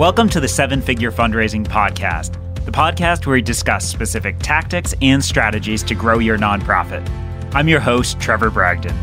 Welcome to the Seven Figure Fundraising Podcast, the podcast where we discuss specific tactics and strategies to grow your nonprofit. I'm your host, Trevor Bragdon.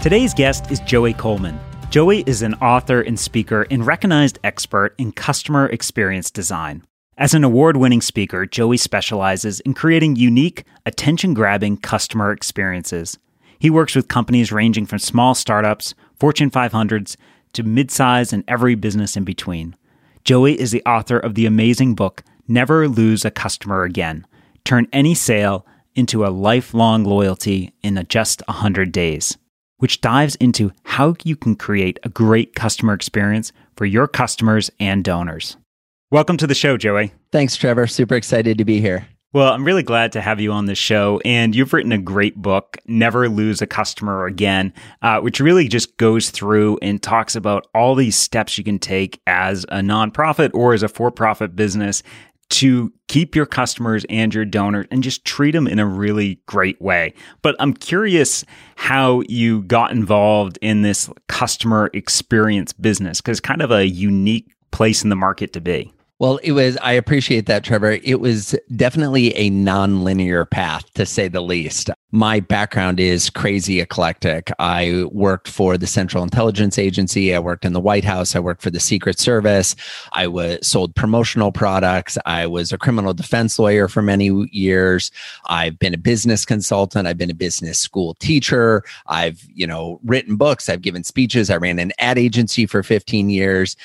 Today's guest is Joey Coleman. Joey is an author and speaker and recognized expert in customer experience design. As an award winning speaker, Joey specializes in creating unique, attention grabbing customer experiences. He works with companies ranging from small startups, Fortune 500s, to midsize and every business in between. Joey is the author of the amazing book, Never Lose a Customer Again Turn Any Sale into a Lifelong Loyalty in just 100 Days, which dives into how you can create a great customer experience for your customers and donors. Welcome to the show, Joey. Thanks, Trevor. Super excited to be here. Well, I'm really glad to have you on the show. And you've written a great book, Never Lose a Customer Again, uh, which really just goes through and talks about all these steps you can take as a nonprofit or as a for profit business to keep your customers and your donors and just treat them in a really great way. But I'm curious how you got involved in this customer experience business because kind of a unique place in the market to be. Well, it was, I appreciate that, Trevor. It was definitely a non-linear path, to say the least. My background is crazy eclectic. I worked for the Central Intelligence Agency. I worked in the White House. I worked for the Secret Service. I was sold promotional products. I was a criminal defense lawyer for many years. I've been a business consultant. I've been a business school teacher. I've, you know, written books. I've given speeches. I ran an ad agency for 15 years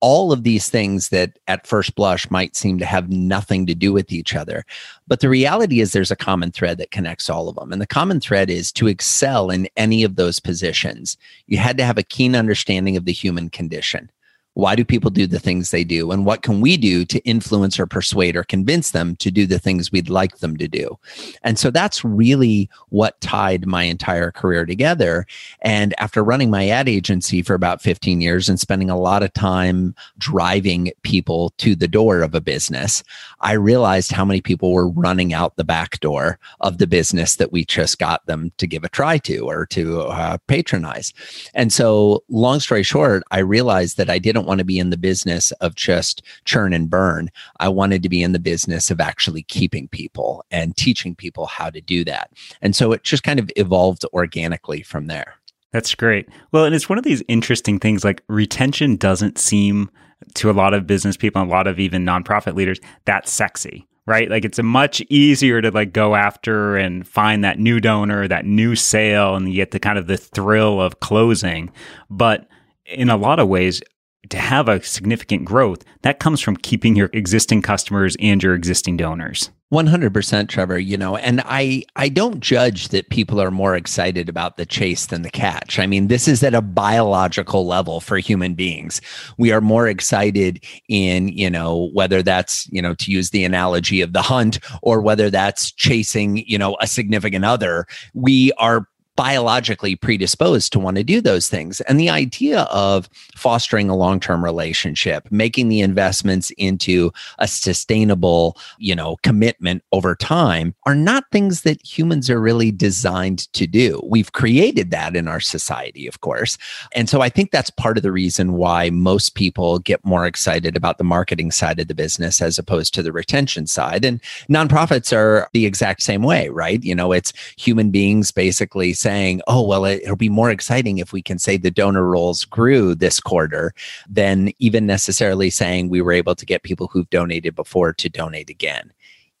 all of these things that at first blush might seem to have nothing to do with each other. But the reality is there's a common thread that connects all of them. And the common thread is to excel in any of those positions, you had to have a keen understanding of the human condition. Why do people do the things they do? And what can we do to influence or persuade or convince them to do the things we'd like them to do? And so that's really what tied my entire career together. And after running my ad agency for about 15 years and spending a lot of time driving people to the door of a business, I realized how many people were running out the back door of the business that we just got them to give a try to or to uh, patronize. And so, long story short, I realized that I didn't want to be in the business of just churn and burn. I wanted to be in the business of actually keeping people and teaching people how to do that. And so it just kind of evolved organically from there. That's great. Well, and it's one of these interesting things like retention doesn't seem to a lot of business people, a lot of even nonprofit leaders, that sexy, right? Like it's much easier to like go after and find that new donor, that new sale, and you get the kind of the thrill of closing. But in a lot of ways, to have a significant growth, that comes from keeping your existing customers and your existing donors. 100% Trevor, you know, and I I don't judge that people are more excited about the chase than the catch. I mean, this is at a biological level for human beings. We are more excited in, you know, whether that's, you know, to use the analogy of the hunt or whether that's chasing, you know, a significant other. We are biologically predisposed to want to do those things. And the idea of fostering a long term relationship, making the investments into a sustainable, you know, commitment over time are not things that humans are really designed to do. We've created that in our society, of course. And so I think that's part of the reason why most people get more excited about the marketing side of the business as opposed to the retention side. And nonprofits are the exact same way, right? You know, it's human beings basically saying, oh, well, it, will be more exciting if we can say the donor rolls grew this quarter than even necessarily saying we were able to get people who've donated before to donate again,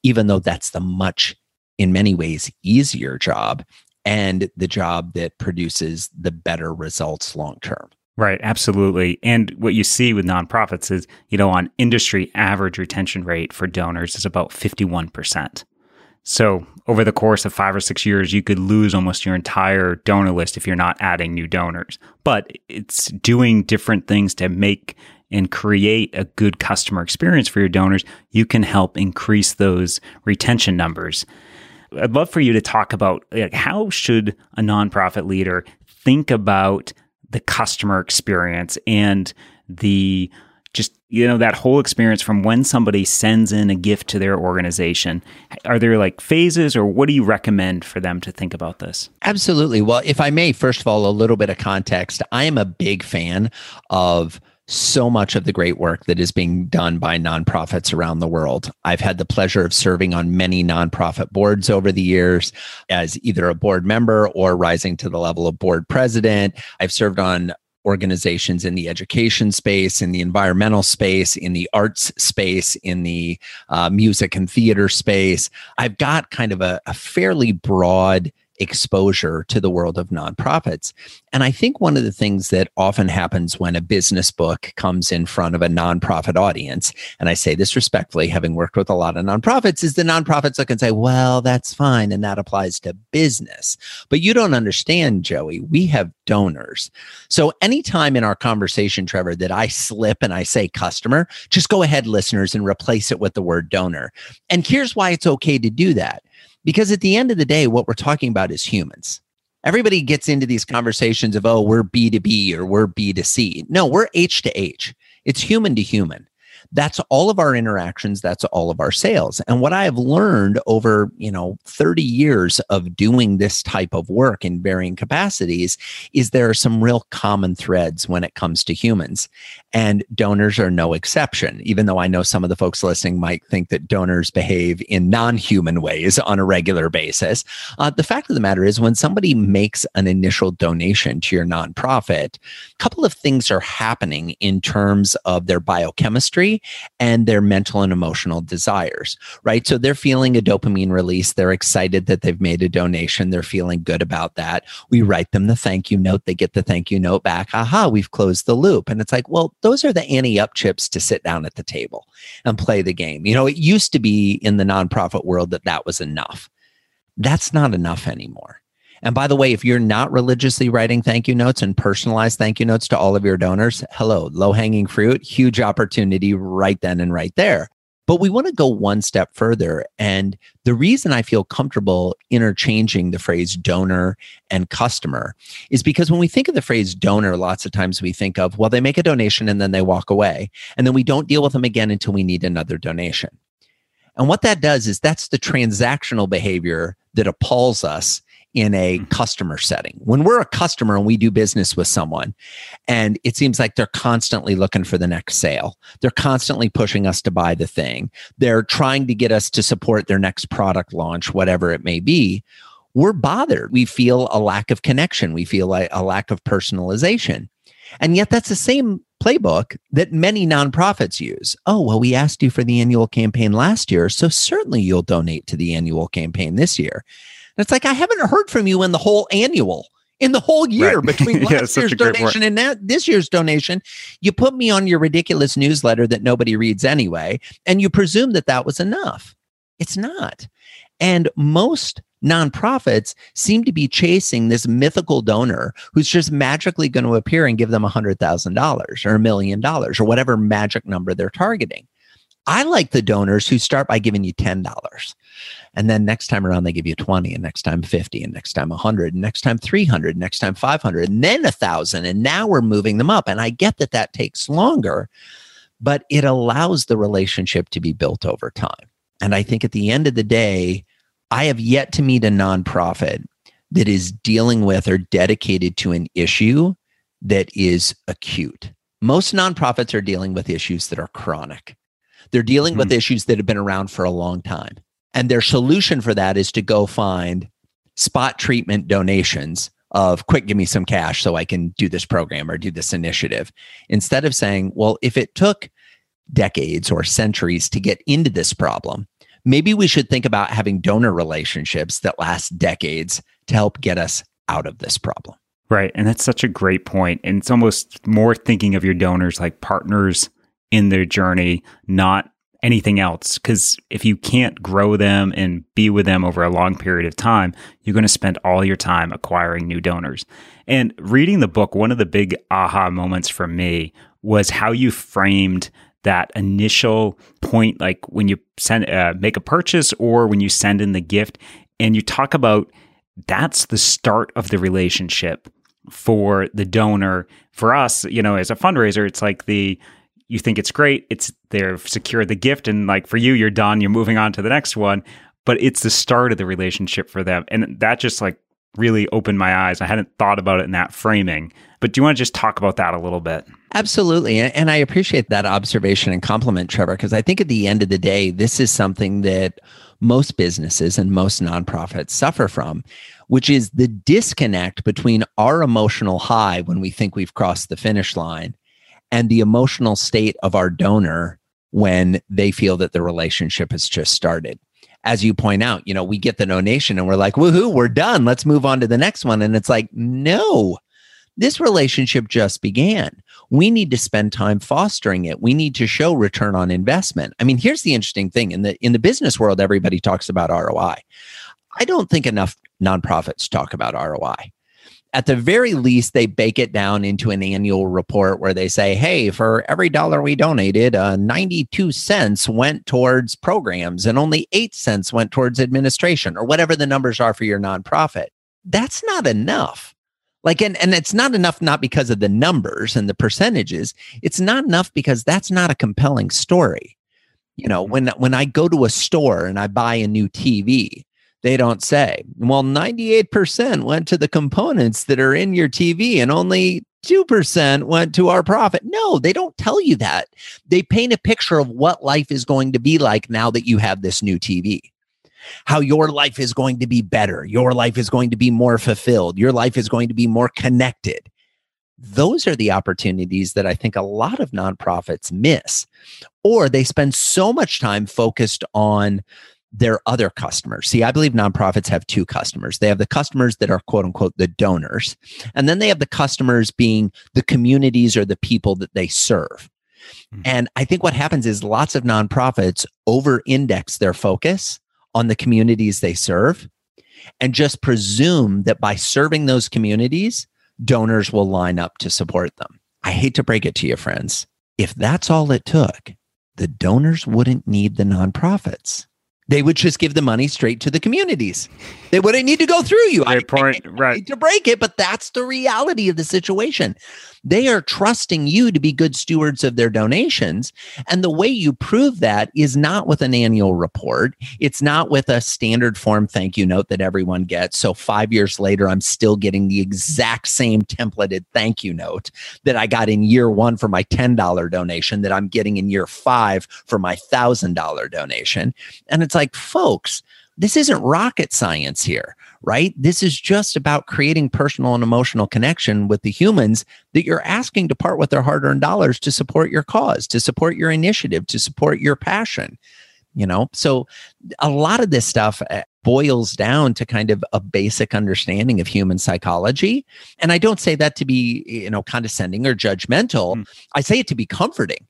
even though that's the much, in many ways, easier job and the job that produces the better results long term. Right, absolutely. And what you see with nonprofits is, you know, on industry average retention rate for donors is about 51%. So over the course of five or six years, you could lose almost your entire donor list if you're not adding new donors. But it's doing different things to make and create a good customer experience for your donors. You can help increase those retention numbers. I'd love for you to talk about like, how should a nonprofit leader think about the customer experience and the just you know that whole experience from when somebody sends in a gift to their organization are there like phases or what do you recommend for them to think about this absolutely well if i may first of all a little bit of context i am a big fan of so much of the great work that is being done by nonprofits around the world. I've had the pleasure of serving on many nonprofit boards over the years as either a board member or rising to the level of board president. I've served on organizations in the education space, in the environmental space, in the arts space, in the uh, music and theater space. I've got kind of a, a fairly broad exposure to the world of nonprofits. And I think one of the things that often happens when a business book comes in front of a nonprofit audience, and I say this respectfully, having worked with a lot of nonprofits, is the nonprofits look and say, well, that's fine. And that applies to business. But you don't understand, Joey. We have donors. So anytime in our conversation, Trevor, that I slip and I say customer, just go ahead, listeners, and replace it with the word donor. And here's why it's okay to do that because at the end of the day, what we're talking about is humans. Everybody gets into these conversations of, oh, we're B2B or we're B2C. No, we're H to H. It's human to human that's all of our interactions. That's all of our sales. And what i have learned over you know 30 years of doing this type of work in varying capacities is there are some real common threads when it comes to humans. And donors are no exception even though i know some of the folks listening might think that donors behave in non-human ways on a regular basis. Uh, the fact of the matter is when somebody makes an initial donation to your nonprofit a couple of things are happening in terms of their biochemistry and their mental and emotional desires, right? So they're feeling a dopamine release. They're excited that they've made a donation. They're feeling good about that. We write them the thank you note. They get the thank you note back. Aha, we've closed the loop. And it's like, well, those are the ante up chips to sit down at the table and play the game. You know, it used to be in the nonprofit world that that was enough. That's not enough anymore. And by the way, if you're not religiously writing thank you notes and personalized thank you notes to all of your donors, hello, low hanging fruit, huge opportunity right then and right there. But we want to go one step further. And the reason I feel comfortable interchanging the phrase donor and customer is because when we think of the phrase donor, lots of times we think of, well, they make a donation and then they walk away. And then we don't deal with them again until we need another donation. And what that does is that's the transactional behavior that appalls us in a mm-hmm. customer setting. When we're a customer and we do business with someone, and it seems like they're constantly looking for the next sale, they're constantly pushing us to buy the thing, they're trying to get us to support their next product launch, whatever it may be. We're bothered. We feel a lack of connection. We feel like a lack of personalization. And yet, that's the same playbook that many nonprofits use. Oh, well, we asked you for the annual campaign last year, so certainly you'll donate to the annual campaign this year it's like I haven't heard from you in the whole annual in the whole year right. between last yeah, year's donation and that, this year's donation, you put me on your ridiculous newsletter that nobody reads anyway, and you presume that that was enough. It's not. And most nonprofits seem to be chasing this mythical donor who's just magically going to appear and give them $100,000 or a million dollars or whatever magic number they're targeting. I like the donors who start by giving you $10 and then next time around, they give you 20, and next time 50, and next time 100, and next time 300, next time 500, and then a 1,000. And now we're moving them up. And I get that that takes longer, but it allows the relationship to be built over time. And I think at the end of the day, I have yet to meet a nonprofit that is dealing with or dedicated to an issue that is acute. Most nonprofits are dealing with issues that are chronic. They're dealing mm-hmm. with issues that have been around for a long time. And their solution for that is to go find spot treatment donations of quick, give me some cash so I can do this program or do this initiative. Instead of saying, well, if it took decades or centuries to get into this problem, maybe we should think about having donor relationships that last decades to help get us out of this problem. Right. And that's such a great point. And it's almost more thinking of your donors like partners in their journey, not anything else. Because if you can't grow them and be with them over a long period of time, you're going to spend all your time acquiring new donors. And reading the book, one of the big aha moments for me was how you framed that initial point, like when you send uh, make a purchase or when you send in the gift, and you talk about that's the start of the relationship for the donor. For us, you know, as a fundraiser, it's like the you think it's great. It's they've secured the gift, and like for you, you're done. You're moving on to the next one. But it's the start of the relationship for them, and that just like really opened my eyes. I hadn't thought about it in that framing. But do you want to just talk about that a little bit? Absolutely. And I appreciate that observation and compliment, Trevor, because I think at the end of the day, this is something that most businesses and most nonprofits suffer from, which is the disconnect between our emotional high when we think we've crossed the finish line and the emotional state of our donor when they feel that the relationship has just started. As you point out, you know, we get the donation and we're like, woohoo, we're done. Let's move on to the next one. And it's like, no, this relationship just began. We need to spend time fostering it. We need to show return on investment. I mean, here's the interesting thing in the in the business world everybody talks about ROI. I don't think enough nonprofits talk about ROI at the very least, they bake it down into an annual report where they say, hey, for every dollar we donated, uh, 92 cents went towards programs and only 8 cents went towards administration or whatever the numbers are for your nonprofit. That's not enough. Like, and, and it's not enough, not because of the numbers and the percentages. It's not enough because that's not a compelling story. You know, mm-hmm. when, when I go to a store and I buy a new TV, they don't say, well, 98% went to the components that are in your TV and only 2% went to our profit. No, they don't tell you that. They paint a picture of what life is going to be like now that you have this new TV. How your life is going to be better. Your life is going to be more fulfilled. Your life is going to be more connected. Those are the opportunities that I think a lot of nonprofits miss, or they spend so much time focused on their other customers. See, I believe nonprofits have two customers. They have the customers that are quote unquote the donors, and then they have the customers being the communities or the people that they serve. Mm-hmm. And I think what happens is lots of nonprofits over index their focus on the communities they serve and just presume that by serving those communities, donors will line up to support them. I hate to break it to you, friends. If that's all it took, the donors wouldn't need the nonprofits they would just give the money straight to the communities. They wouldn't need to go through you. I, point, I, I right. to break it, but that's the reality of the situation. They are trusting you to be good stewards of their donations. And the way you prove that is not with an annual report. It's not with a standard form thank you note that everyone gets. So five years later, I'm still getting the exact same templated thank you note that I got in year one for my $10 donation that I'm getting in year five for my $1,000 donation. And it's like, folks, this isn't rocket science here, right? This is just about creating personal and emotional connection with the humans that you're asking to part with their hard earned dollars to support your cause, to support your initiative, to support your passion. You know, so a lot of this stuff eh, boils down to kind of a basic understanding of human psychology. And I don't say that to be, you know, condescending or judgmental. Mm. I say it to be comforting.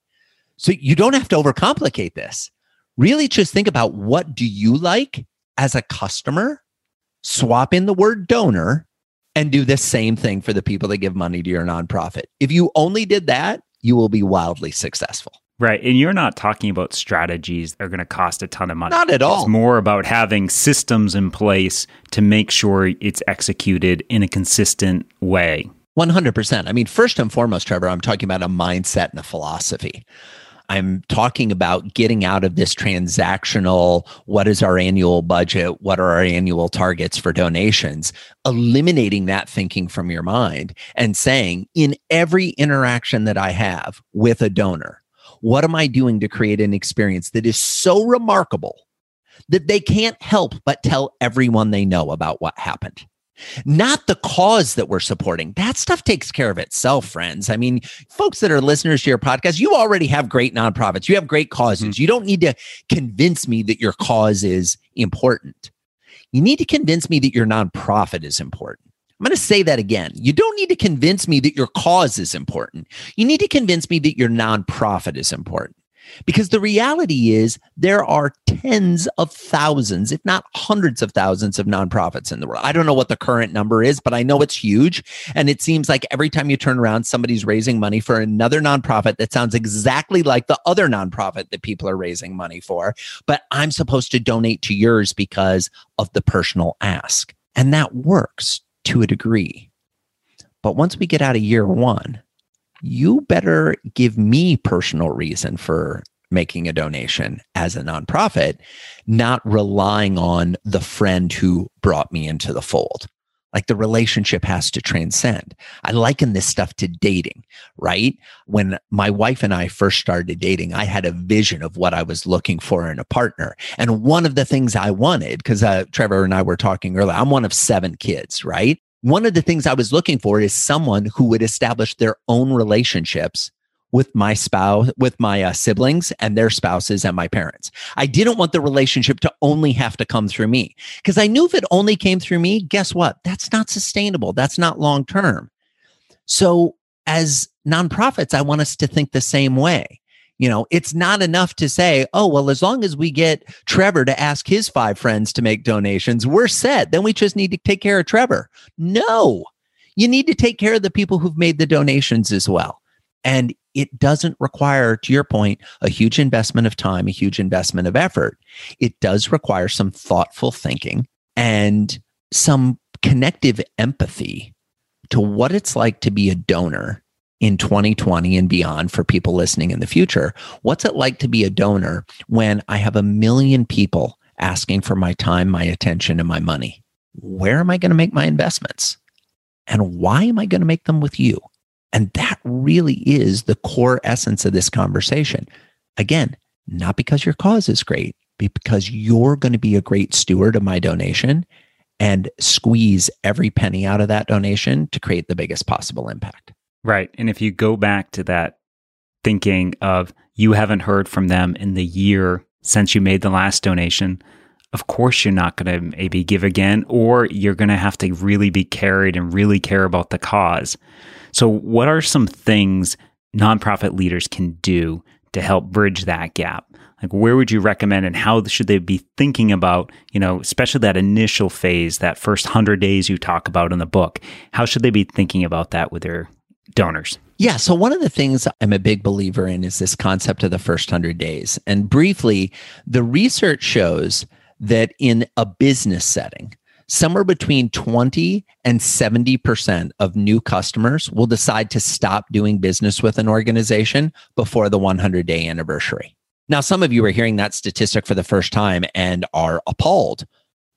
So you don't have to overcomplicate this really just think about what do you like as a customer, swap in the word donor, and do the same thing for the people that give money to your nonprofit. If you only did that, you will be wildly successful. Right. And you're not talking about strategies that are going to cost a ton of money. Not at all. It's more about having systems in place to make sure it's executed in a consistent way. 100%. I mean, first and foremost, Trevor, I'm talking about a mindset and a philosophy. I'm talking about getting out of this transactional what is our annual budget? What are our annual targets for donations? Eliminating that thinking from your mind and saying, in every interaction that I have with a donor, what am I doing to create an experience that is so remarkable that they can't help but tell everyone they know about what happened? Not the cause that we're supporting. That stuff takes care of itself, friends. I mean, folks that are listeners to your podcast, you already have great nonprofits, you have great causes. Mm-hmm. You don't need to convince me that your cause is important. You need to convince me that your nonprofit is important. I'm going to say that again. You don't need to convince me that your cause is important. You need to convince me that your nonprofit is important. Because the reality is, there are tens of thousands, if not hundreds of thousands, of nonprofits in the world. I don't know what the current number is, but I know it's huge. And it seems like every time you turn around, somebody's raising money for another nonprofit that sounds exactly like the other nonprofit that people are raising money for. But I'm supposed to donate to yours because of the personal ask. And that works to a degree. But once we get out of year one, you better give me personal reason for making a donation as a nonprofit, not relying on the friend who brought me into the fold. Like the relationship has to transcend. I liken this stuff to dating, right? When my wife and I first started dating, I had a vision of what I was looking for in a partner. And one of the things I wanted, because uh, Trevor and I were talking earlier, I'm one of seven kids, right? One of the things I was looking for is someone who would establish their own relationships with my spouse, with my uh, siblings and their spouses and my parents. I didn't want the relationship to only have to come through me because I knew if it only came through me, guess what? That's not sustainable. That's not long term. So, as nonprofits, I want us to think the same way. You know, it's not enough to say, oh, well, as long as we get Trevor to ask his five friends to make donations, we're set. Then we just need to take care of Trevor. No, you need to take care of the people who've made the donations as well. And it doesn't require, to your point, a huge investment of time, a huge investment of effort. It does require some thoughtful thinking and some connective empathy to what it's like to be a donor in 2020 and beyond for people listening in the future. What's it like to be a donor when I have a million people asking for my time, my attention, and my money? Where am I going to make my investments? And why am I going to make them with you? And that really is the core essence of this conversation. Again, not because your cause is great, but because you're going to be a great steward of my donation and squeeze every penny out of that donation to create the biggest possible impact. Right. And if you go back to that thinking of you haven't heard from them in the year since you made the last donation, of course you're not going to maybe give again, or you're going to have to really be carried and really care about the cause. So, what are some things nonprofit leaders can do to help bridge that gap? Like, where would you recommend and how should they be thinking about, you know, especially that initial phase, that first 100 days you talk about in the book? How should they be thinking about that with their donors? Yeah. So, one of the things I'm a big believer in is this concept of the first 100 days. And briefly, the research shows that in a business setting, somewhere between 20 and 70% of new customers will decide to stop doing business with an organization before the 100 day anniversary. Now, some of you are hearing that statistic for the first time and are appalled.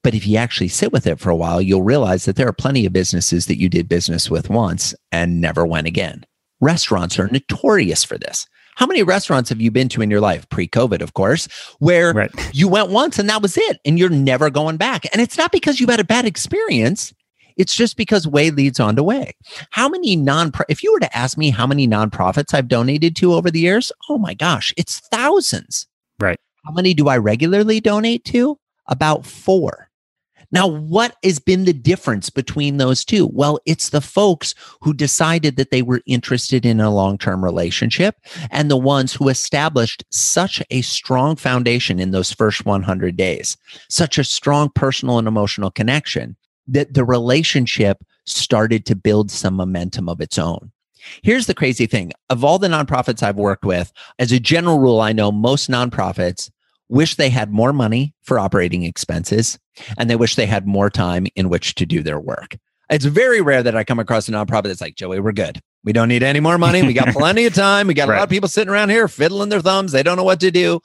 But if you actually sit with it for a while, you'll realize that there are plenty of businesses that you did business with once and never went again. Restaurants are mm-hmm. notorious for this. How many restaurants have you been to in your life, pre COVID, of course, where right. you went once and that was it and you're never going back? And it's not because you had a bad experience. It's just because way leads on to way. How many non if you were to ask me how many nonprofits I've donated to over the years, oh my gosh, it's thousands. Right. How many do I regularly donate to? About four. Now, what has been the difference between those two? Well, it's the folks who decided that they were interested in a long term relationship and the ones who established such a strong foundation in those first 100 days, such a strong personal and emotional connection that the relationship started to build some momentum of its own. Here's the crazy thing of all the nonprofits I've worked with, as a general rule, I know most nonprofits wish they had more money for operating expenses and they wish they had more time in which to do their work. It's very rare that I come across a nonprofit that's like, Joey, we're good. We don't need any more money. We got plenty of time. We got right. a lot of people sitting around here fiddling their thumbs. They don't know what to do.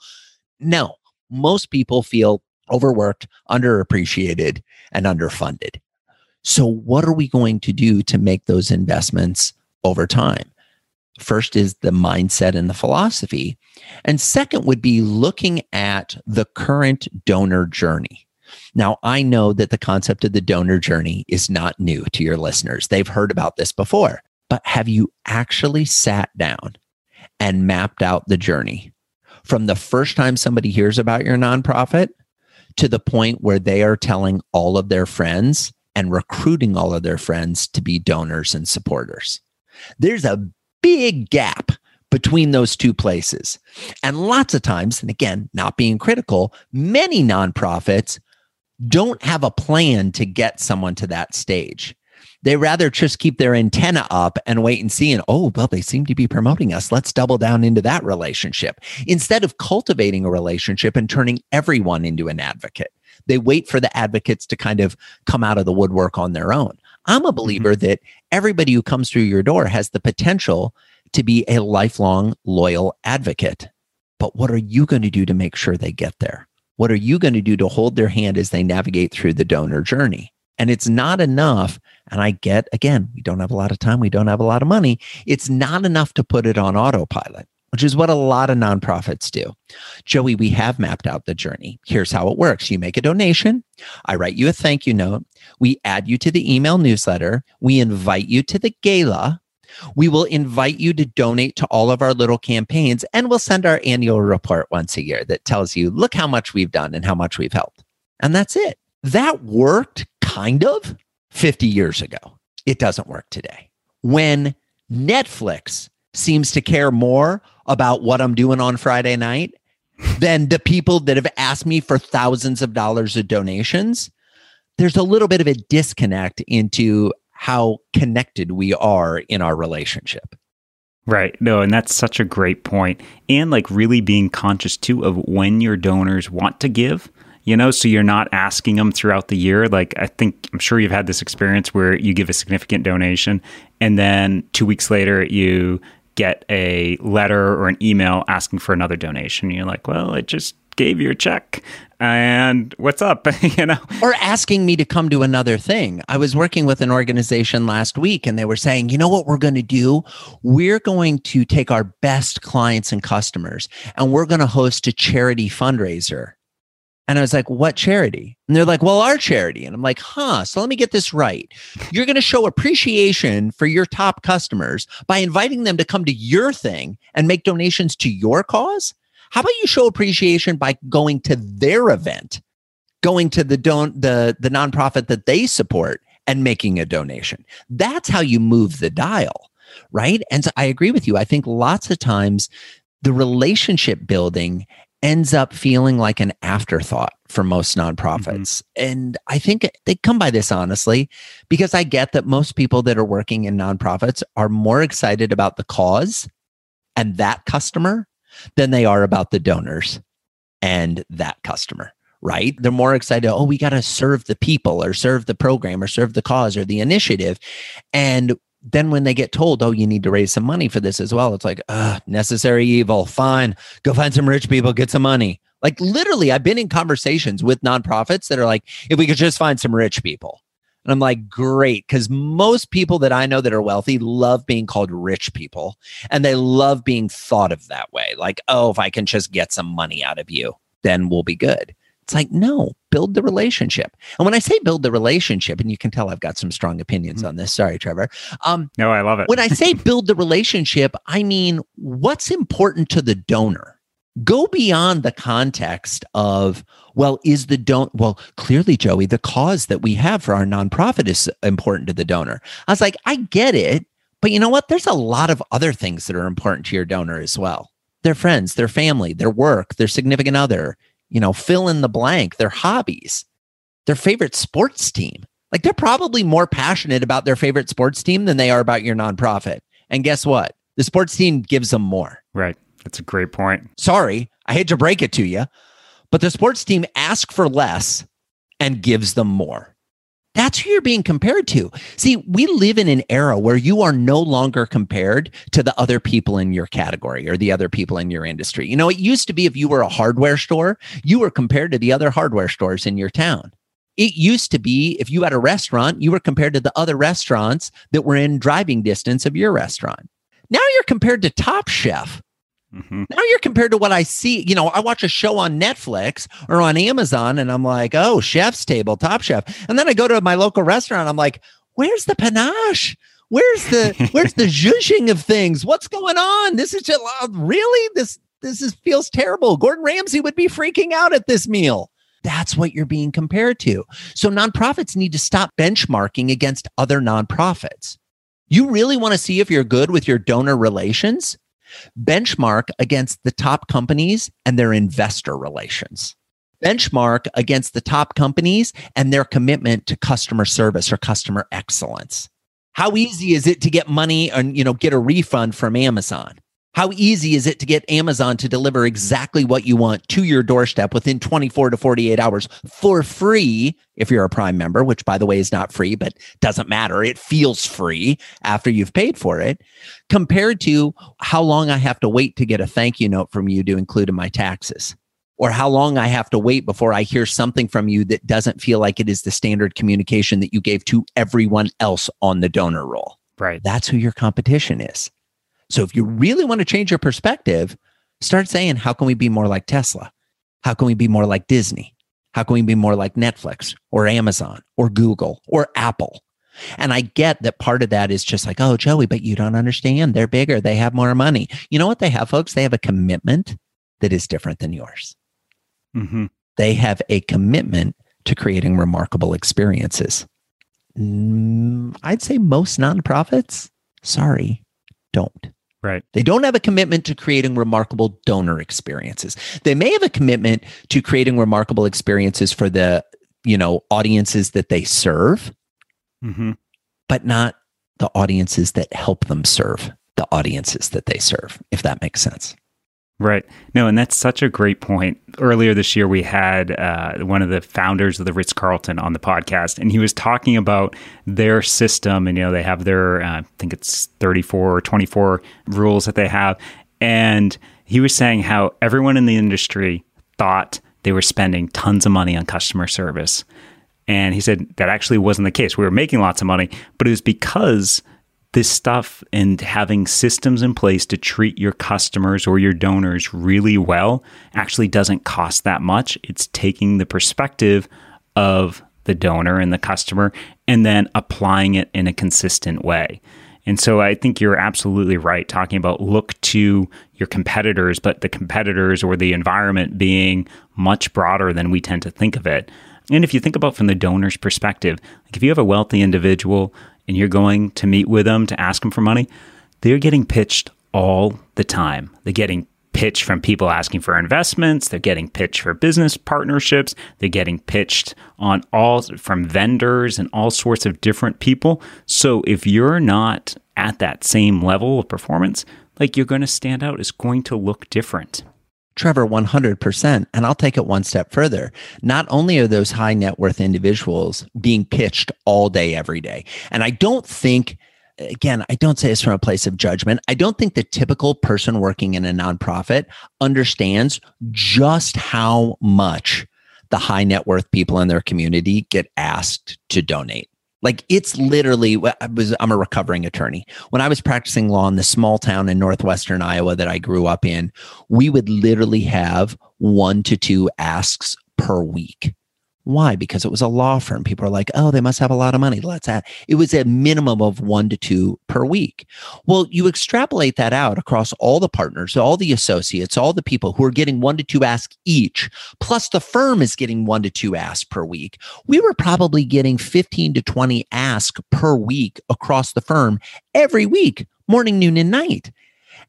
No, most people feel overworked, underappreciated, and underfunded. So, what are we going to do to make those investments over time? First is the mindset and the philosophy. And second would be looking at the current donor journey. Now, I know that the concept of the donor journey is not new to your listeners. They've heard about this before, but have you actually sat down and mapped out the journey from the first time somebody hears about your nonprofit to the point where they are telling all of their friends and recruiting all of their friends to be donors and supporters? There's a big gap between those two places. And lots of times, and again, not being critical, many nonprofits don't have a plan to get someone to that stage. They rather just keep their antenna up and wait and see. And oh, well, they seem to be promoting us. Let's double down into that relationship instead of cultivating a relationship and turning everyone into an advocate. They wait for the advocates to kind of come out of the woodwork on their own. I'm a believer mm-hmm. that everybody who comes through your door has the potential to be a lifelong loyal advocate. But what are you going to do to make sure they get there? What are you going to do to hold their hand as they navigate through the donor journey? And it's not enough. And I get, again, we don't have a lot of time. We don't have a lot of money. It's not enough to put it on autopilot, which is what a lot of nonprofits do. Joey, we have mapped out the journey. Here's how it works you make a donation. I write you a thank you note. We add you to the email newsletter. We invite you to the gala. We will invite you to donate to all of our little campaigns, and we'll send our annual report once a year that tells you, look how much we've done and how much we've helped. And that's it. That worked kind of 50 years ago. It doesn't work today. When Netflix seems to care more about what I'm doing on Friday night than the people that have asked me for thousands of dollars of donations, there's a little bit of a disconnect into how connected we are in our relationship. Right. No, and that's such a great point. And like really being conscious too of when your donors want to give, you know, so you're not asking them throughout the year. Like I think I'm sure you've had this experience where you give a significant donation and then 2 weeks later you get a letter or an email asking for another donation. You're like, "Well, I just gave you a check and what's up? You know? Or asking me to come to another thing. I was working with an organization last week and they were saying you know what we're going to do? We're going to take our best clients and customers and we're going to host a charity fundraiser and I was like, what charity? And they're like, well, our charity. And I'm like, huh. So let me get this right. You're going to show appreciation for your top customers by inviting them to come to your thing and make donations to your cause? How about you show appreciation by going to their event, going to the don't the the nonprofit that they support and making a donation? That's how you move the dial, right? And so I agree with you. I think lots of times the relationship building ends up feeling like an afterthought for most nonprofits. Mm-hmm. And I think they come by this honestly because I get that most people that are working in nonprofits are more excited about the cause and that customer than they are about the donors and that customer, right? They're more excited, oh, we got to serve the people or serve the program or serve the cause or the initiative. And then when they get told, oh, you need to raise some money for this as well, it's like, uh, necessary evil. Fine. Go find some rich people, get some money. Like literally, I've been in conversations with nonprofits that are like, if we could just find some rich people. And I'm like, great. Because most people that I know that are wealthy love being called rich people and they love being thought of that way. Like, oh, if I can just get some money out of you, then we'll be good. It's like, no, build the relationship. And when I say build the relationship, and you can tell I've got some strong opinions mm-hmm. on this. Sorry, Trevor. Um, no, I love it. when I say build the relationship, I mean, what's important to the donor? go beyond the context of well is the don't well clearly joey the cause that we have for our nonprofit is important to the donor i was like i get it but you know what there's a lot of other things that are important to your donor as well their friends their family their work their significant other you know fill in the blank their hobbies their favorite sports team. Like they're probably more passionate about their favorite sports team than they are about your nonprofit. And guess what? The sports team gives them more. Right. That's a great point. Sorry, I hate to break it to you, but the sports team asks for less and gives them more. That's who you're being compared to. See, we live in an era where you are no longer compared to the other people in your category or the other people in your industry. You know, it used to be if you were a hardware store, you were compared to the other hardware stores in your town. It used to be if you had a restaurant, you were compared to the other restaurants that were in driving distance of your restaurant. Now you're compared to Top Chef Mm-hmm. Now you're compared to what I see. You know, I watch a show on Netflix or on Amazon and I'm like, oh, chef's table, top chef. And then I go to my local restaurant. I'm like, where's the panache? Where's the where's the zhuzhing of things? What's going on? This is just uh, really this this is feels terrible. Gordon Ramsay would be freaking out at this meal. That's what you're being compared to. So nonprofits need to stop benchmarking against other nonprofits. You really want to see if you're good with your donor relations? Benchmark against the top companies and their investor relations. Benchmark against the top companies and their commitment to customer service or customer excellence. How easy is it to get money and you know get a refund from amazon How easy is it to get Amazon to deliver exactly what you want to your doorstep within 24 to 48 hours for free if you're a Prime member, which by the way is not free, but doesn't matter. It feels free after you've paid for it, compared to how long I have to wait to get a thank you note from you to include in my taxes or how long I have to wait before I hear something from you that doesn't feel like it is the standard communication that you gave to everyone else on the donor roll. Right. That's who your competition is. So if you really want to change your perspective, start saying, how can we be more like Tesla? How can we be more like Disney? How can we be more like Netflix or Amazon or Google or Apple? And I get that part of that is just like, oh, Joey, but you don't understand. They're bigger. They have more money. You know what they have, folks? They have a commitment that is different than yours. Mm-hmm. They have a commitment to creating remarkable experiences. I'd say most nonprofits, sorry, don't. Right. They don't have a commitment to creating remarkable donor experiences. They may have a commitment to creating remarkable experiences for the, you know, audiences that they serve, mm-hmm. but not the audiences that help them serve the audiences that they serve, if that makes sense. Right. No, and that's such a great point. Earlier this year, we had uh, one of the founders of the Ritz Carlton on the podcast, and he was talking about their system. And, you know, they have their, uh, I think it's 34 or 24 rules that they have. And he was saying how everyone in the industry thought they were spending tons of money on customer service. And he said that actually wasn't the case. We were making lots of money, but it was because this stuff and having systems in place to treat your customers or your donors really well actually doesn't cost that much. It's taking the perspective of the donor and the customer and then applying it in a consistent way. And so I think you're absolutely right talking about look to your competitors, but the competitors or the environment being much broader than we tend to think of it. And if you think about from the donor's perspective, like if you have a wealthy individual and you're going to meet with them to ask them for money, they're getting pitched all the time. They're getting pitched from people asking for investments. They're getting pitched for business partnerships. They're getting pitched on all from vendors and all sorts of different people. So if you're not at that same level of performance, like you're going to stand out, it's going to look different. Trevor, 100%. And I'll take it one step further. Not only are those high net worth individuals being pitched all day, every day, and I don't think, again, I don't say this from a place of judgment. I don't think the typical person working in a nonprofit understands just how much the high net worth people in their community get asked to donate. Like it's literally I was I'm a recovering attorney. When I was practicing law in the small town in northwestern Iowa that I grew up in, we would literally have one to two asks per week. Why? Because it was a law firm. People are like, oh, they must have a lot of money. Let's add. It was a minimum of one to two per week. Well, you extrapolate that out across all the partners, all the associates, all the people who are getting one to two asks each, plus the firm is getting one to two asks per week. We were probably getting 15 to 20 asks per week across the firm every week, morning, noon, and night.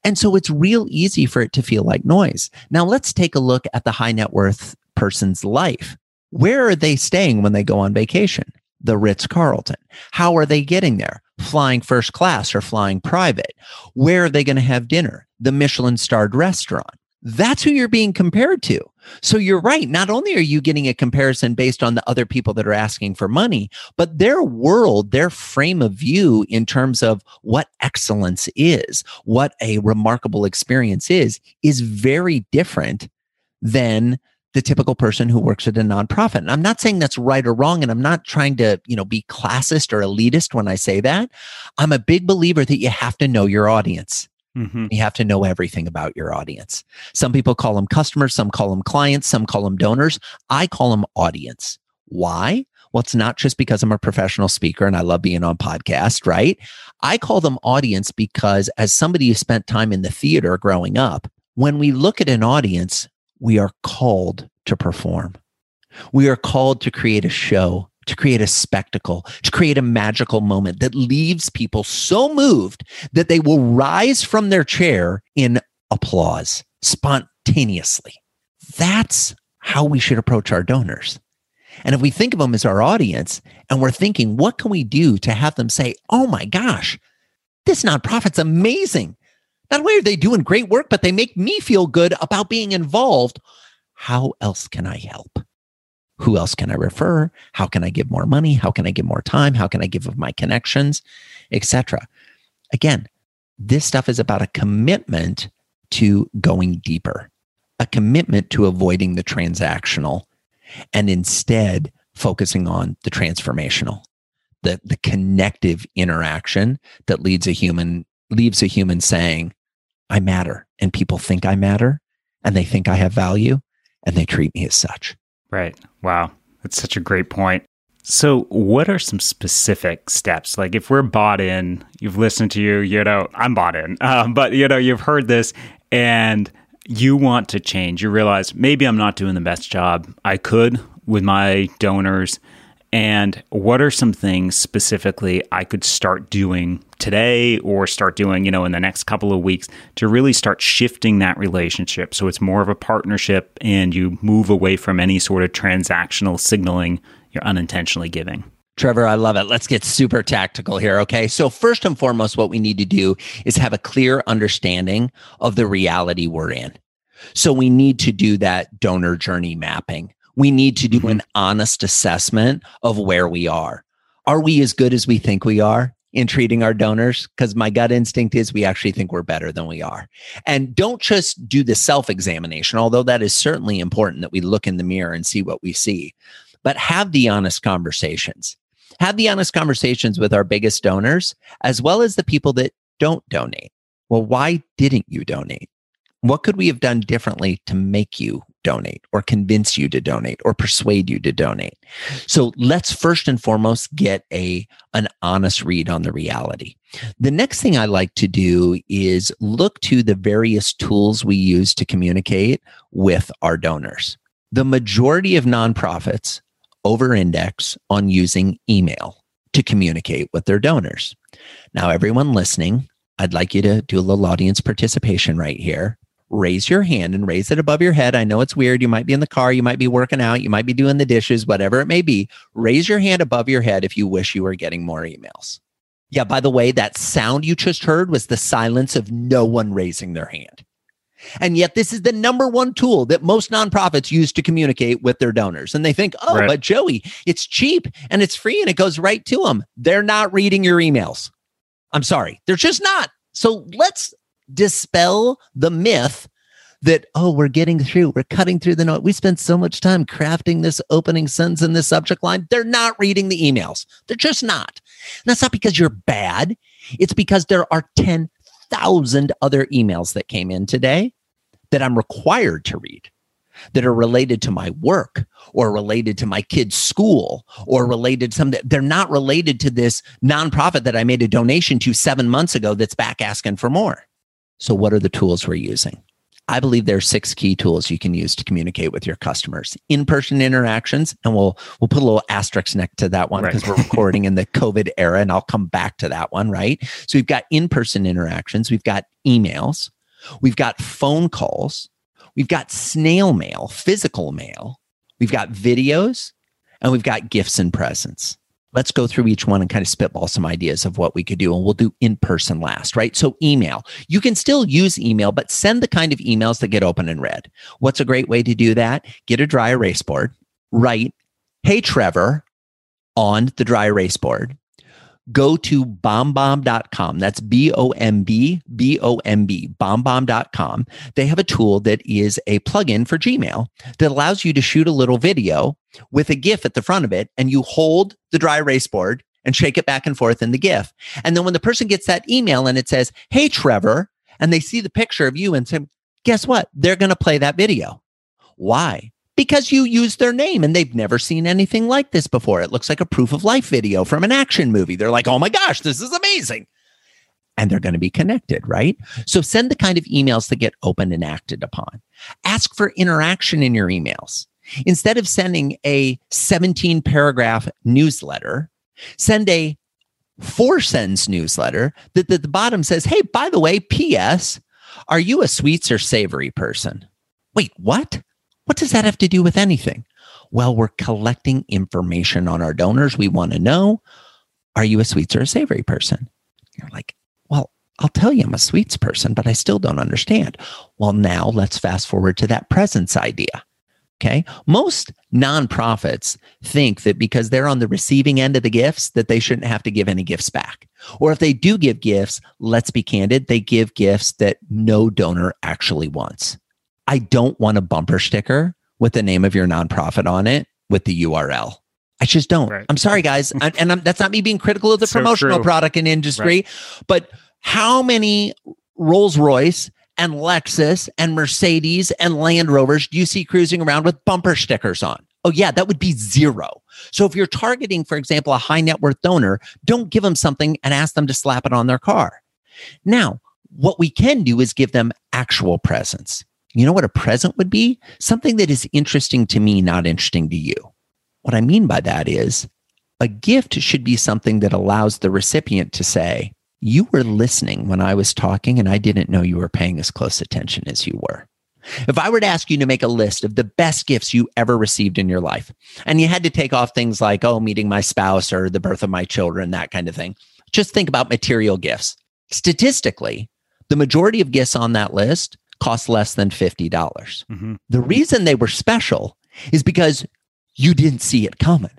And so it's real easy for it to feel like noise. Now let's take a look at the high net worth person's life. Where are they staying when they go on vacation? The Ritz Carlton. How are they getting there? Flying first class or flying private? Where are they going to have dinner? The Michelin starred restaurant. That's who you're being compared to. So you're right. Not only are you getting a comparison based on the other people that are asking for money, but their world, their frame of view in terms of what excellence is, what a remarkable experience is, is very different than the typical person who works at a nonprofit. And I'm not saying that's right or wrong. And I'm not trying to, you know, be classist or elitist when I say that. I'm a big believer that you have to know your audience. Mm-hmm. You have to know everything about your audience. Some people call them customers, some call them clients, some call them donors. I call them audience. Why? Well, it's not just because I'm a professional speaker and I love being on podcast, right? I call them audience because as somebody who spent time in the theater growing up, when we look at an audience, we are called to perform. We are called to create a show, to create a spectacle, to create a magical moment that leaves people so moved that they will rise from their chair in applause spontaneously. That's how we should approach our donors. And if we think of them as our audience and we're thinking, what can we do to have them say, oh my gosh, this nonprofit's amazing. Not only are they doing great work, but they make me feel good about being involved. How else can I help? Who else can I refer? How can I give more money? How can I give more time? How can I give of my connections, etc. Again, this stuff is about a commitment to going deeper, a commitment to avoiding the transactional and instead focusing on the transformational, the, the connective interaction that leads a human, leaves a human saying, I matter and people think I matter and they think I have value and they treat me as such. Right. Wow. That's such a great point. So, what are some specific steps? Like, if we're bought in, you've listened to you, you know, I'm bought in, um, but you know, you've heard this and you want to change. You realize maybe I'm not doing the best job I could with my donors and what are some things specifically I could start doing today or start doing, you know, in the next couple of weeks to really start shifting that relationship so it's more of a partnership and you move away from any sort of transactional signaling you're unintentionally giving? Trevor, I love it. Let's get super tactical here. Okay. So, first and foremost, what we need to do is have a clear understanding of the reality we're in. So, we need to do that donor journey mapping we need to do mm-hmm. an honest assessment of where we are. Are we as good as we think we are in treating our donors? Because my gut instinct is we actually think we're better than we are. And don't just do the self examination, although that is certainly important that we look in the mirror and see what we see, but have the honest conversations. Have the honest conversations with our biggest donors, as well as the people that don't donate. Well, why didn't you donate? What could we have done differently to make you donate or convince you to donate or persuade you to donate. So let's first and foremost get a an honest read on the reality. The next thing I like to do is look to the various tools we use to communicate with our donors. The majority of nonprofits over index on using email to communicate with their donors. Now, everyone listening, I'd like you to do a little audience participation right here raise your hand and raise it above your head. I know it's weird. You might be in the car, you might be working out, you might be doing the dishes, whatever it may be. Raise your hand above your head if you wish you were getting more emails. Yeah, by the way, that sound you just heard was the silence of no one raising their hand. And yet, this is the number one tool that most nonprofits use to communicate with their donors. And they think, oh, right. but Joey, it's cheap and it's free and it goes right to them. They're not reading your emails. I'm sorry, they're just not. So let's dispel the myth that oh we're getting through we're cutting through the note. We spent so much time crafting this opening sentence in this subject line. They're not reading the emails. They're just not. And that's not because you're bad. It's because there are 10,000 other emails that came in today that I'm required to read that are related to my work or related to my kids' school or related to some they're not related to this nonprofit that I made a donation to 7 months ago that's back asking for more so, what are the tools we're using? I believe there are six key tools you can use to communicate with your customers. In-person interactions, and we'll we'll put a little asterisk next to that one because right. we're recording in the COVID era, and I'll come back to that one, right? So we've got in-person interactions, we've got emails, we've got phone calls, we've got snail mail, physical mail, we've got videos, and we've got gifts and presents let's go through each one and kind of spitball some ideas of what we could do. And we'll do in person last, right? So, email. You can still use email, but send the kind of emails that get open and read. What's a great way to do that? Get a dry erase board, write, Hey, Trevor, on the dry erase board go to bombbomb.com. That's B O M B B O M B, bombbomb.com. They have a tool that is a plugin for Gmail that allows you to shoot a little video with a GIF at the front of it, and you hold the dry erase board and shake it back and forth in the GIF. And then when the person gets that email and it says, Hey, Trevor, and they see the picture of you and say, Guess what? They're going to play that video. Why? Because you use their name and they've never seen anything like this before. It looks like a proof of life video from an action movie. They're like, oh my gosh, this is amazing. And they're going to be connected, right? So send the kind of emails that get opened and acted upon. Ask for interaction in your emails. Instead of sending a 17 paragraph newsletter, send a four sentence newsletter that at the bottom says, Hey, by the way, P.S., are you a sweets or savory person? Wait, what? What does that have to do with anything? Well, we're collecting information on our donors. We want to know are you a sweets or a savory person? You're like, well, I'll tell you I'm a sweets person, but I still don't understand. Well, now let's fast forward to that presents idea. Okay. Most nonprofits think that because they're on the receiving end of the gifts, that they shouldn't have to give any gifts back. Or if they do give gifts, let's be candid, they give gifts that no donor actually wants. I don't want a bumper sticker with the name of your nonprofit on it with the URL. I just don't. Right. I'm sorry, guys. and I'm, that's not me being critical of the so promotional true. product and industry, right. but how many Rolls Royce and Lexus and Mercedes and Land Rovers do you see cruising around with bumper stickers on? Oh, yeah, that would be zero. So if you're targeting, for example, a high net worth donor, don't give them something and ask them to slap it on their car. Now, what we can do is give them actual presents. You know what a present would be? Something that is interesting to me, not interesting to you. What I mean by that is a gift should be something that allows the recipient to say, you were listening when I was talking, and I didn't know you were paying as close attention as you were. If I were to ask you to make a list of the best gifts you ever received in your life, and you had to take off things like, oh, meeting my spouse or the birth of my children, that kind of thing, just think about material gifts. Statistically, the majority of gifts on that list cost less than 50. dollars mm hmm The reason they were special is because you didn't see it coming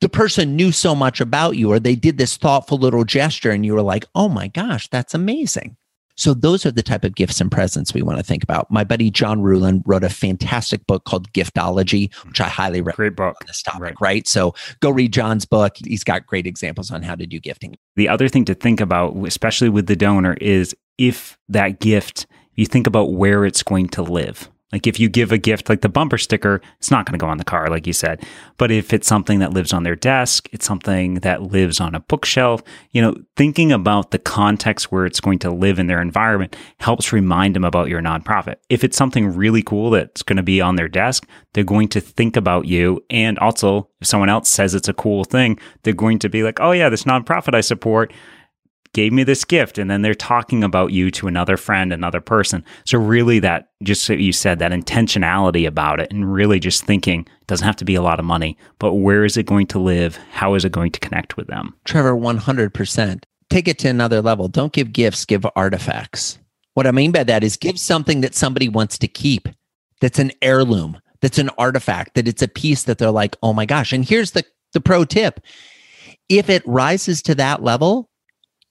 the person knew so much about you or they did this thoughtful little gesture and you were like, oh my gosh, that's amazing. So those are the type of gifts and presents we want to think about. My buddy John Ruhlin wrote a fantastic book called Giftology, which I highly recommend great book. on this topic, right. right? So go read John's book. He's got great examples on how to do gifting. The other thing to think about, especially with the donor, is if that gift, you think about where it's going to live. Like if you give a gift like the bumper sticker, it's not going to go on the car, like you said. But if it's something that lives on their desk, it's something that lives on a bookshelf, you know, thinking about the context where it's going to live in their environment helps remind them about your nonprofit. If it's something really cool that's going to be on their desk, they're going to think about you. And also, if someone else says it's a cool thing, they're going to be like, oh, yeah, this nonprofit I support gave me this gift and then they're talking about you to another friend another person. So really that just so you said that intentionality about it and really just thinking doesn't have to be a lot of money but where is it going to live? How is it going to connect with them? Trevor 100% take it to another level. Don't give gifts give artifacts. What i mean by that is give something that somebody wants to keep that's an heirloom that's an artifact that it's a piece that they're like oh my gosh. And here's the the pro tip. If it rises to that level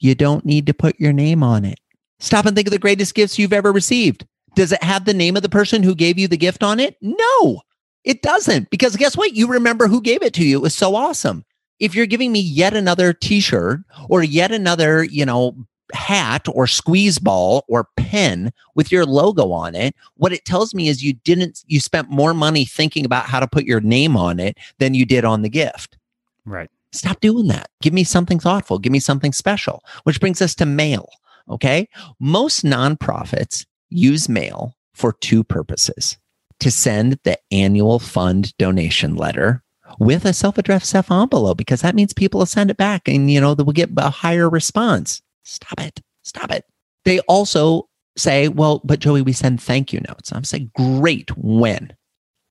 you don't need to put your name on it. Stop and think of the greatest gifts you've ever received. Does it have the name of the person who gave you the gift on it? No, it doesn't. Because guess what? You remember who gave it to you. It was so awesome. If you're giving me yet another t-shirt or yet another, you know, hat or squeeze ball or pen with your logo on it, what it tells me is you didn't, you spent more money thinking about how to put your name on it than you did on the gift. Right. Stop doing that. Give me something thoughtful. Give me something special, which brings us to mail. Okay. Most nonprofits use mail for two purposes to send the annual fund donation letter with a self-addressed self envelope because that means people will send it back and you know they will get a higher response. Stop it. Stop it. They also say, well, but Joey, we send thank you notes. I'm saying, great. When?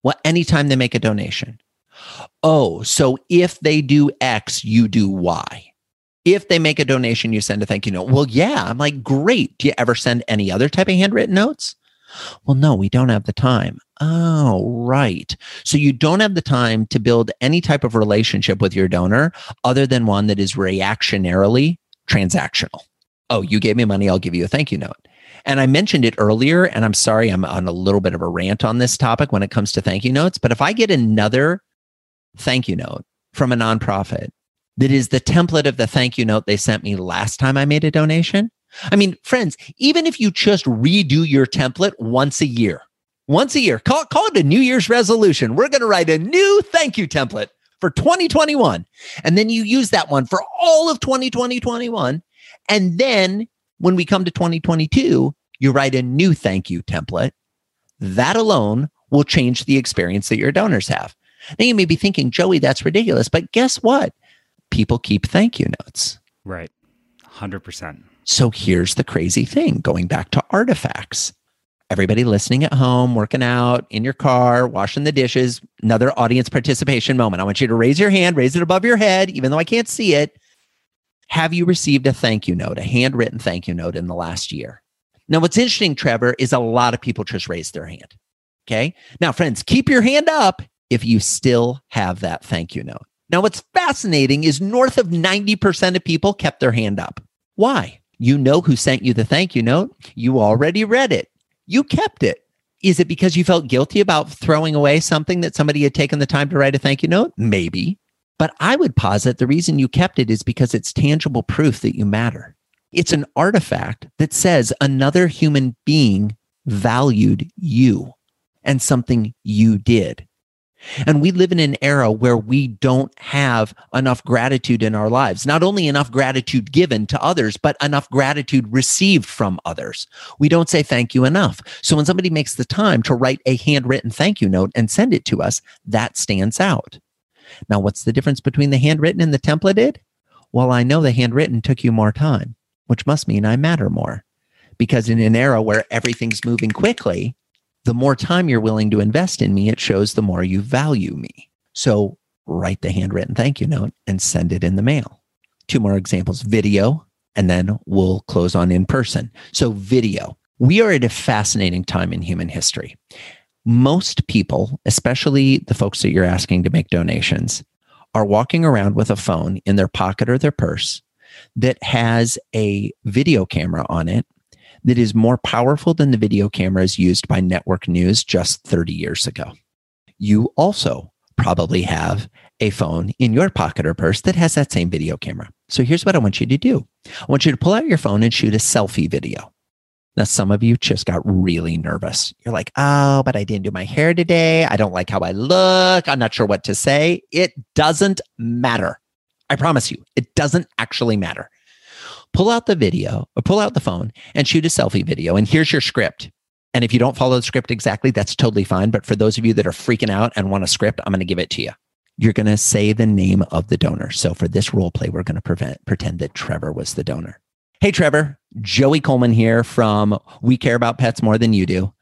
Well, anytime they make a donation oh, so if they do X, you do Y. If they make a donation, you send a thank you note. Well, yeah. I'm like, great. Do you ever send any other type of handwritten notes? Well, no, we don't have the time. Oh, right. So you don't have the time to build any type of relationship with your donor other than one that is reactionarily transactional. Oh, you gave me money, I'll give you a thank you note. And I mentioned it earlier, and I'm sorry I'm on a little bit of a rant on this topic when it comes to thank you notes. But if I get another thank you note from a nonprofit that is the template of the thank you note they sent me last time I made a donation. I mean, friends, even if you just redo your template once a year, once a year, call, call it a New Year's resolution. We're going to write a new thank you template for 2021. And then you use that one for all of 2020, 21. And then when we come to 2022, you write a new thank you template. That alone will change the experience that your donors have. Now you may be thinking, Joey, that's ridiculous. But guess what? People keep thank you notes. Right. 100%. So here's the crazy thing going back to artifacts. Everybody listening at home, working out, in your car, washing the dishes, another audience participation moment. I want you to raise your hand, raise it above your head, even though I can't see it. Have you received a thank you note, a handwritten thank you note in the last year? Now, what's interesting, Trevor, is a lot of people just raise their hand. Okay. Now, friends, keep your hand up if you still have that thank you note. Now, what's fascinating is north of 90% of people kept their hand up. Why? You know who sent you the thank you note. You already read it. You kept it. Is it because you felt guilty about throwing away something that somebody had taken the time to write a thank you note? Maybe. But I would posit the reason you kept it is because it's tangible proof that you matter. It's an artifact that says another human being valued you and something you did. And we live in an era where we don't have enough gratitude in our lives. Not only enough gratitude given to others, but enough gratitude received from others. We don't say thank you enough. So when somebody makes the time to write a handwritten thank you note and send it to us, that stands out. Now, what's the difference between the handwritten and the templated? Well, I know the handwritten took you more time, which must mean I matter more. Because in an era where everything's moving quickly, the more time you're willing to invest in me, it shows the more you value me. So write the handwritten thank you note and send it in the mail. Two more examples video, and then we'll close on in person. So, video. We are at a fascinating time in human history most people, especially the folks that you're asking to make donations, are walking around with a phone in their pocket or their purse that has a video camera on it that is more powerful than the video cameras used by network news just 30 years ago. You also probably have a phone in your pocket or purse that has that same video camera. So here's what I want you to do I want you to pull out your phone and shoot a selfie video. Now, some of you just got really nervous. You're like, oh, but I didn't do my hair today. I don't like how I look. I'm not sure what to say. It doesn't matter. I promise you, it doesn't actually matter. Pull out the video or pull out the phone and shoot a selfie video. And here's your script. And if you don't follow the script exactly, that's totally fine. But for those of you that are freaking out and want a script, I'm going to give it to you. You're going to say the name of the donor. So for this role play, we're going to prevent, pretend that Trevor was the donor. Hey, Trevor, Joey Coleman here from We Care About Pets More Than You Do.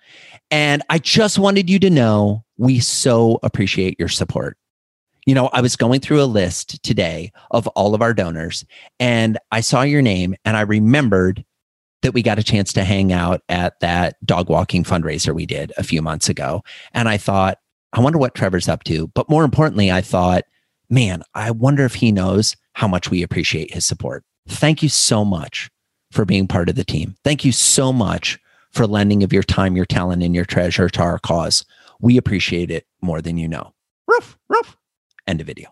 And I just wanted you to know we so appreciate your support. You know, I was going through a list today of all of our donors and I saw your name and I remembered that we got a chance to hang out at that dog walking fundraiser we did a few months ago. And I thought, I wonder what Trevor's up to. But more importantly, I thought, man, I wonder if he knows how much we appreciate his support. Thank you so much for being part of the team. Thank you so much for lending of your time, your talent, and your treasure to our cause. We appreciate it more than you know. Roof, roof. End of video.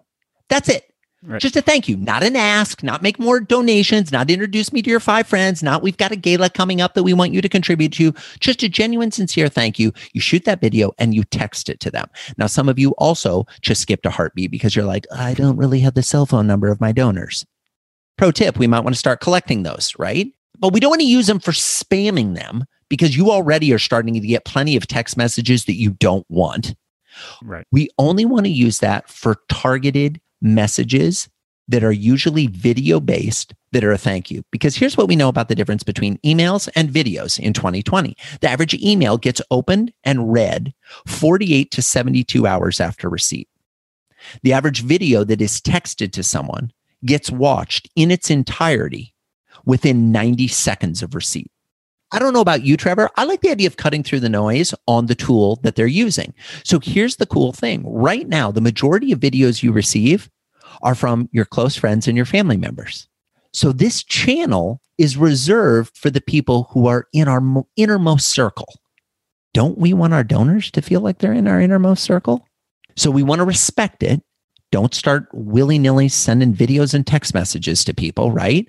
That's it. Right. Just a thank you, not an ask, not make more donations, not introduce me to your five friends, not we've got a gala coming up that we want you to contribute to. Just a genuine, sincere thank you. You shoot that video and you text it to them. Now, some of you also just skipped a heartbeat because you're like, I don't really have the cell phone number of my donors. Pro tip, we might want to start collecting those, right? But we don't want to use them for spamming them because you already are starting to get plenty of text messages that you don't want. Right. We only want to use that for targeted messages that are usually video based that are a thank you. Because here's what we know about the difference between emails and videos in 2020. The average email gets opened and read 48 to 72 hours after receipt. The average video that is texted to someone gets watched in its entirety within 90 seconds of receipt. I don't know about you, Trevor. I like the idea of cutting through the noise on the tool that they're using. So here's the cool thing right now, the majority of videos you receive are from your close friends and your family members. So this channel is reserved for the people who are in our innermost circle. Don't we want our donors to feel like they're in our innermost circle? So we want to respect it don't start willy nilly sending videos and text messages to people, right?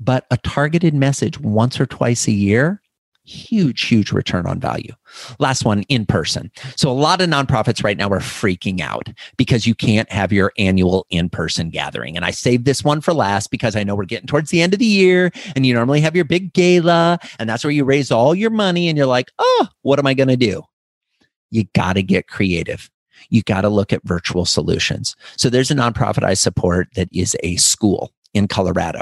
But a targeted message once or twice a year, huge, huge return on value. Last one in person. So, a lot of nonprofits right now are freaking out because you can't have your annual in person gathering. And I saved this one for last because I know we're getting towards the end of the year and you normally have your big gala and that's where you raise all your money and you're like, oh, what am I going to do? You got to get creative you got to look at virtual solutions. So there's a nonprofit I support that is a school in Colorado,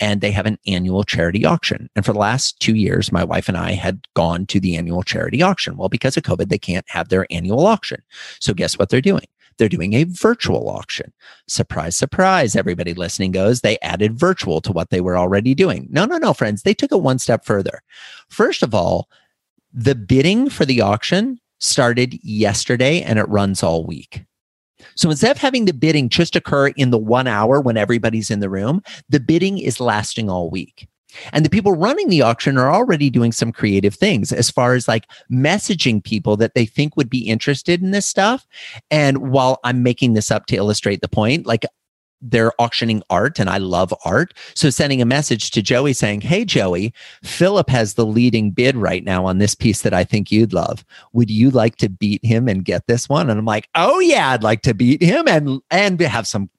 and they have an annual charity auction. And for the last two years, my wife and I had gone to the annual charity auction. Well, because of COVID, they can't have their annual auction. So guess what they're doing? They're doing a virtual auction. Surprise, surprise. Everybody listening goes, they added virtual to what they were already doing. No, no, no, friends. They took it one step further. First of all, the bidding for the auction started yesterday and it runs all week. So instead of having the bidding just occur in the one hour when everybody's in the room, the bidding is lasting all week. And the people running the auction are already doing some creative things as far as like messaging people that they think would be interested in this stuff. And while I'm making this up to illustrate the point, like they're auctioning art and I love art. So sending a message to Joey saying, Hey, Joey, Philip has the leading bid right now on this piece that I think you'd love. Would you like to beat him and get this one? And I'm like, Oh yeah, I'd like to beat him and, and have some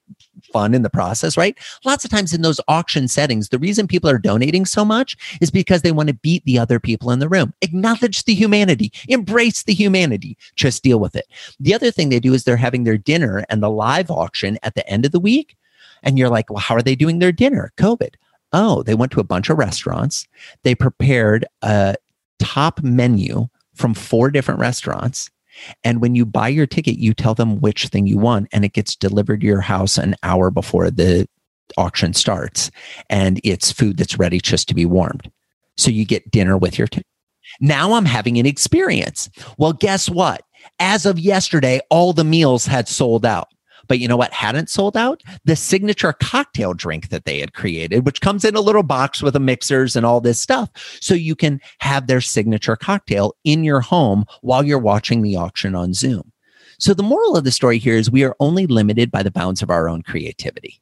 fun in the process, right? Lots of times in those auction settings, the reason people are donating so much is because they want to beat the other people in the room. Acknowledge the humanity, embrace the humanity, just deal with it. The other thing they do is they're having their dinner and the live auction at the end of the week. And you're like, well, how are they doing their dinner? COVID. Oh, they went to a bunch of restaurants. They prepared a top menu from four different restaurants and when you buy your ticket, you tell them which thing you want, and it gets delivered to your house an hour before the auction starts. And it's food that's ready just to be warmed. So you get dinner with your ticket. Now I'm having an experience. Well, guess what? As of yesterday, all the meals had sold out. But you know what hadn't sold out? The signature cocktail drink that they had created, which comes in a little box with the mixers and all this stuff. So you can have their signature cocktail in your home while you're watching the auction on Zoom. So the moral of the story here is we are only limited by the bounds of our own creativity.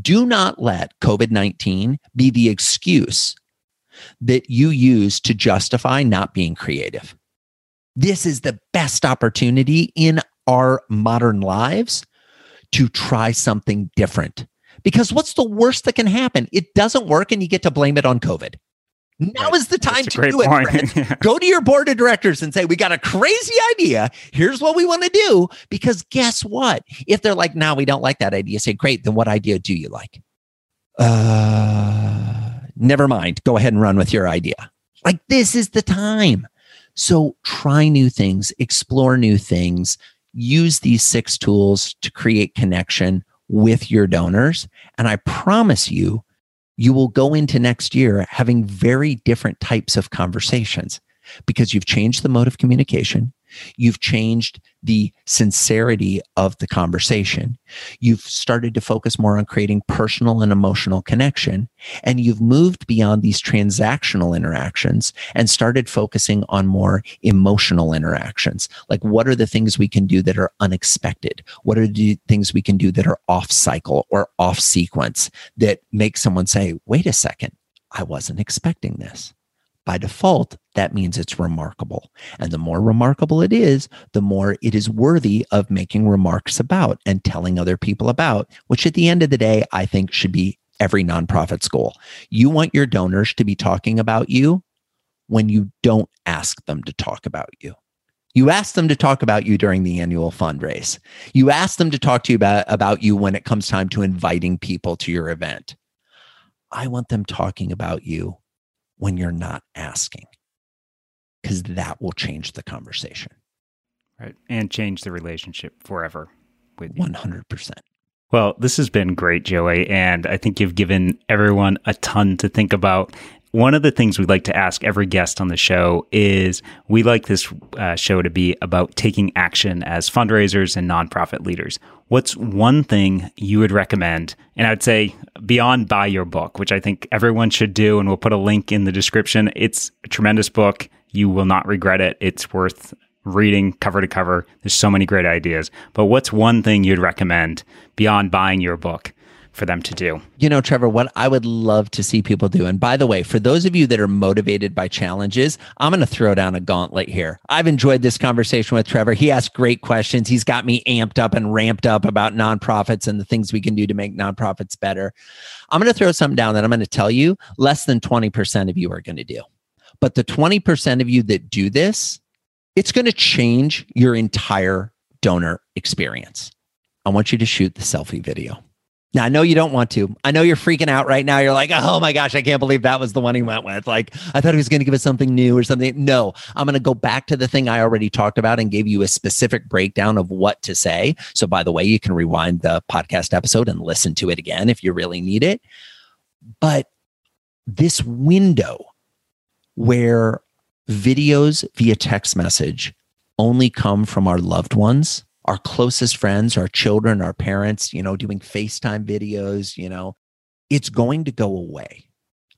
Do not let COVID 19 be the excuse that you use to justify not being creative. This is the best opportunity in our modern lives to try something different. Because what's the worst that can happen? It doesn't work and you get to blame it on COVID. Now right. is the time to do it. yeah. Go to your board of directors and say, We got a crazy idea. Here's what we want to do. Because guess what? If they're like, No, we don't like that idea, say, Great. Then what idea do you like? Uh, never mind. Go ahead and run with your idea. Like, this is the time. So try new things, explore new things, use these six tools to create connection with your donors. And I promise you, you will go into next year having very different types of conversations because you've changed the mode of communication. You've changed the sincerity of the conversation. You've started to focus more on creating personal and emotional connection. And you've moved beyond these transactional interactions and started focusing on more emotional interactions. Like, what are the things we can do that are unexpected? What are the things we can do that are off cycle or off sequence that make someone say, wait a second, I wasn't expecting this? by default, that means it's remarkable. And the more remarkable it is, the more it is worthy of making remarks about and telling other people about, which at the end of the day, I think should be every nonprofit's goal. You want your donors to be talking about you when you don't ask them to talk about you. You ask them to talk about you during the annual fundraise. You ask them to talk to you about, about you when it comes time to inviting people to your event. I want them talking about you when you're not asking, because that will change the conversation. Right. And change the relationship forever with you. 100%. Well, this has been great, Joey. And I think you've given everyone a ton to think about. One of the things we like to ask every guest on the show is we like this uh, show to be about taking action as fundraisers and nonprofit leaders. What's one thing you would recommend? And I'd say beyond buy your book, which I think everyone should do. And we'll put a link in the description. It's a tremendous book. You will not regret it. It's worth reading cover to cover. There's so many great ideas. But what's one thing you'd recommend beyond buying your book? For them to do. You know, Trevor, what I would love to see people do, and by the way, for those of you that are motivated by challenges, I'm going to throw down a gauntlet here. I've enjoyed this conversation with Trevor. He asked great questions. He's got me amped up and ramped up about nonprofits and the things we can do to make nonprofits better. I'm going to throw something down that I'm going to tell you less than 20% of you are going to do. But the 20% of you that do this, it's going to change your entire donor experience. I want you to shoot the selfie video. Now, I know you don't want to. I know you're freaking out right now. You're like, oh my gosh, I can't believe that was the one he went with. Like, I thought he was going to give us something new or something. No, I'm going to go back to the thing I already talked about and gave you a specific breakdown of what to say. So, by the way, you can rewind the podcast episode and listen to it again if you really need it. But this window where videos via text message only come from our loved ones our closest friends, our children, our parents, you know, doing FaceTime videos, you know, it's going to go away.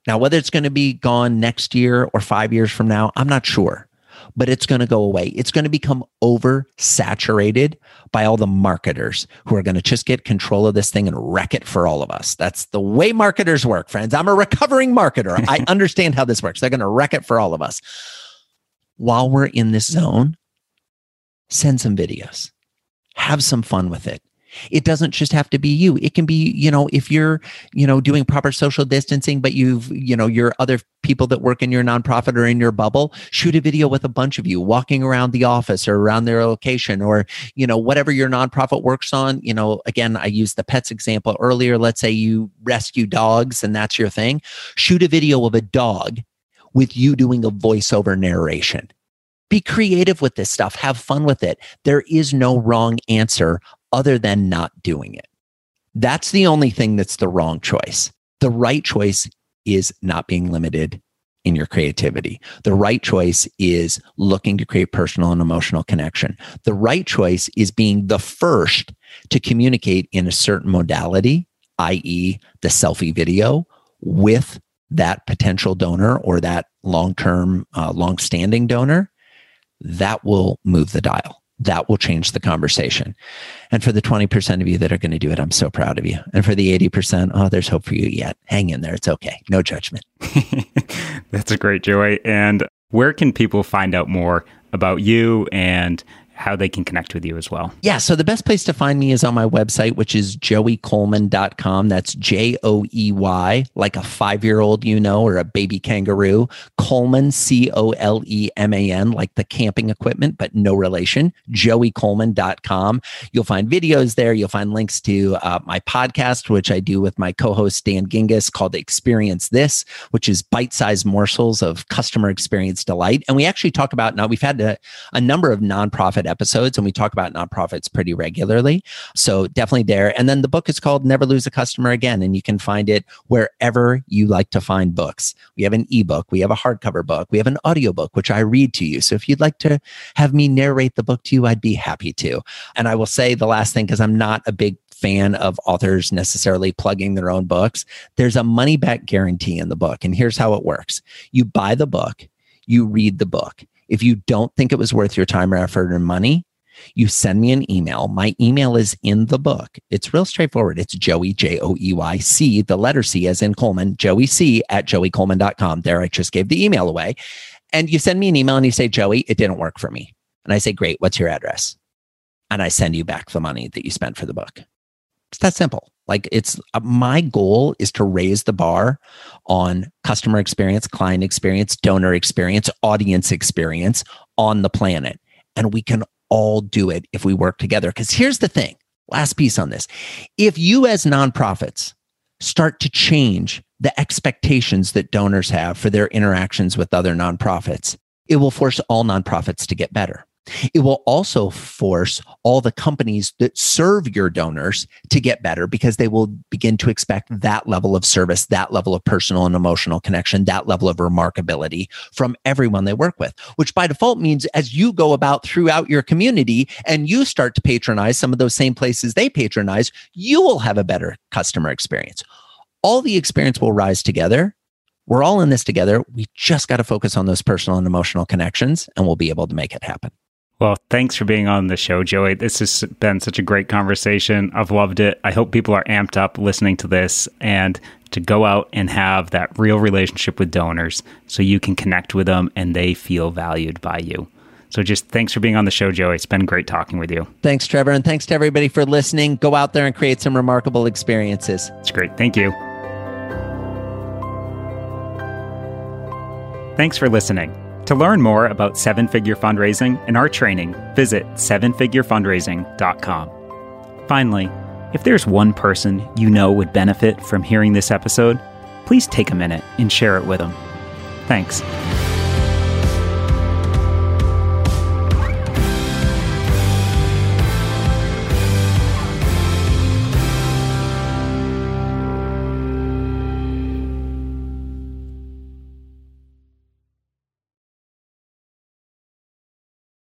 Now, whether it's going to be gone next year or five years from now, I'm not sure, but it's going to go away. It's going to become oversaturated by all the marketers who are going to just get control of this thing and wreck it for all of us. That's the way marketers work, friends. I'm a recovering marketer. I understand how this works. They're going to wreck it for all of us. While we're in this zone, send some videos have some fun with it. It doesn't just have to be you. It can be, you know, if you're, you know, doing proper social distancing, but you've, you know, your other people that work in your nonprofit or in your bubble, shoot a video with a bunch of you walking around the office or around their location or, you know, whatever your nonprofit works on. You know, again, I used the pets example earlier. Let's say you rescue dogs and that's your thing. Shoot a video of a dog with you doing a voiceover narration be creative with this stuff. Have fun with it. There is no wrong answer other than not doing it. That's the only thing that's the wrong choice. The right choice is not being limited in your creativity. The right choice is looking to create personal and emotional connection. The right choice is being the first to communicate in a certain modality, i.e., the selfie video, with that potential donor or that long term, uh, long standing donor that will move the dial. That will change the conversation. And for the 20% of you that are going to do it, I'm so proud of you. And for the 80%, oh, there's hope for you yet. Hang in there. It's okay. No judgment. That's a great Joey. And where can people find out more about you and how they can connect with you as well. Yeah. So the best place to find me is on my website, which is joeycoleman.com. That's J O E Y, like a five year old, you know, or a baby kangaroo. Coleman, C O L E M A N, like the camping equipment, but no relation. joeycoleman.com. You'll find videos there. You'll find links to uh, my podcast, which I do with my co host, Dan Gingiss, called Experience This, which is bite sized morsels of customer experience delight. And we actually talk about now, we've had a, a number of nonprofit episodes and we talk about nonprofits pretty regularly. So definitely there. And then the book is called Never Lose a Customer Again, and you can find it wherever you like to find books. We have an ebook, we have a hardcover book, we have an audiobook, which I read to you. So if you'd like to have me narrate the book to you, I'd be happy to. And I will say the last thing, because I'm not a big fan of authors necessarily plugging their own books. There's a money back guarantee in the book. And here's how it works you buy the book, you read the book. If you don't think it was worth your time or effort or money, you send me an email. My email is in the book. It's real straightforward. It's Joey, J O E Y C, the letter C as in Coleman, Joey C at joeycoleman.com. There, I just gave the email away. And you send me an email and you say, Joey, it didn't work for me. And I say, great, what's your address? And I send you back the money that you spent for the book. It's that simple. Like it's uh, my goal is to raise the bar on customer experience, client experience, donor experience, audience experience on the planet. And we can all do it if we work together. Because here's the thing last piece on this. If you, as nonprofits, start to change the expectations that donors have for their interactions with other nonprofits, it will force all nonprofits to get better. It will also force all the companies that serve your donors to get better because they will begin to expect that level of service, that level of personal and emotional connection, that level of remarkability from everyone they work with, which by default means as you go about throughout your community and you start to patronize some of those same places they patronize, you will have a better customer experience. All the experience will rise together we're all in this together. We just got to focus on those personal and emotional connections, and we'll be able to make it happen. Well, thanks for being on the show, Joey. This has been such a great conversation. I've loved it. I hope people are amped up listening to this and to go out and have that real relationship with donors so you can connect with them and they feel valued by you. So just thanks for being on the show, Joey. It's been great talking with you. Thanks, Trevor. And thanks to everybody for listening. Go out there and create some remarkable experiences. It's great. Thank you. Thanks for listening. To learn more about seven figure fundraising and our training, visit sevenfigurefundraising.com. Finally, If there's one person you know would benefit from hearing this episode, please take a minute and share it with them. Thanks.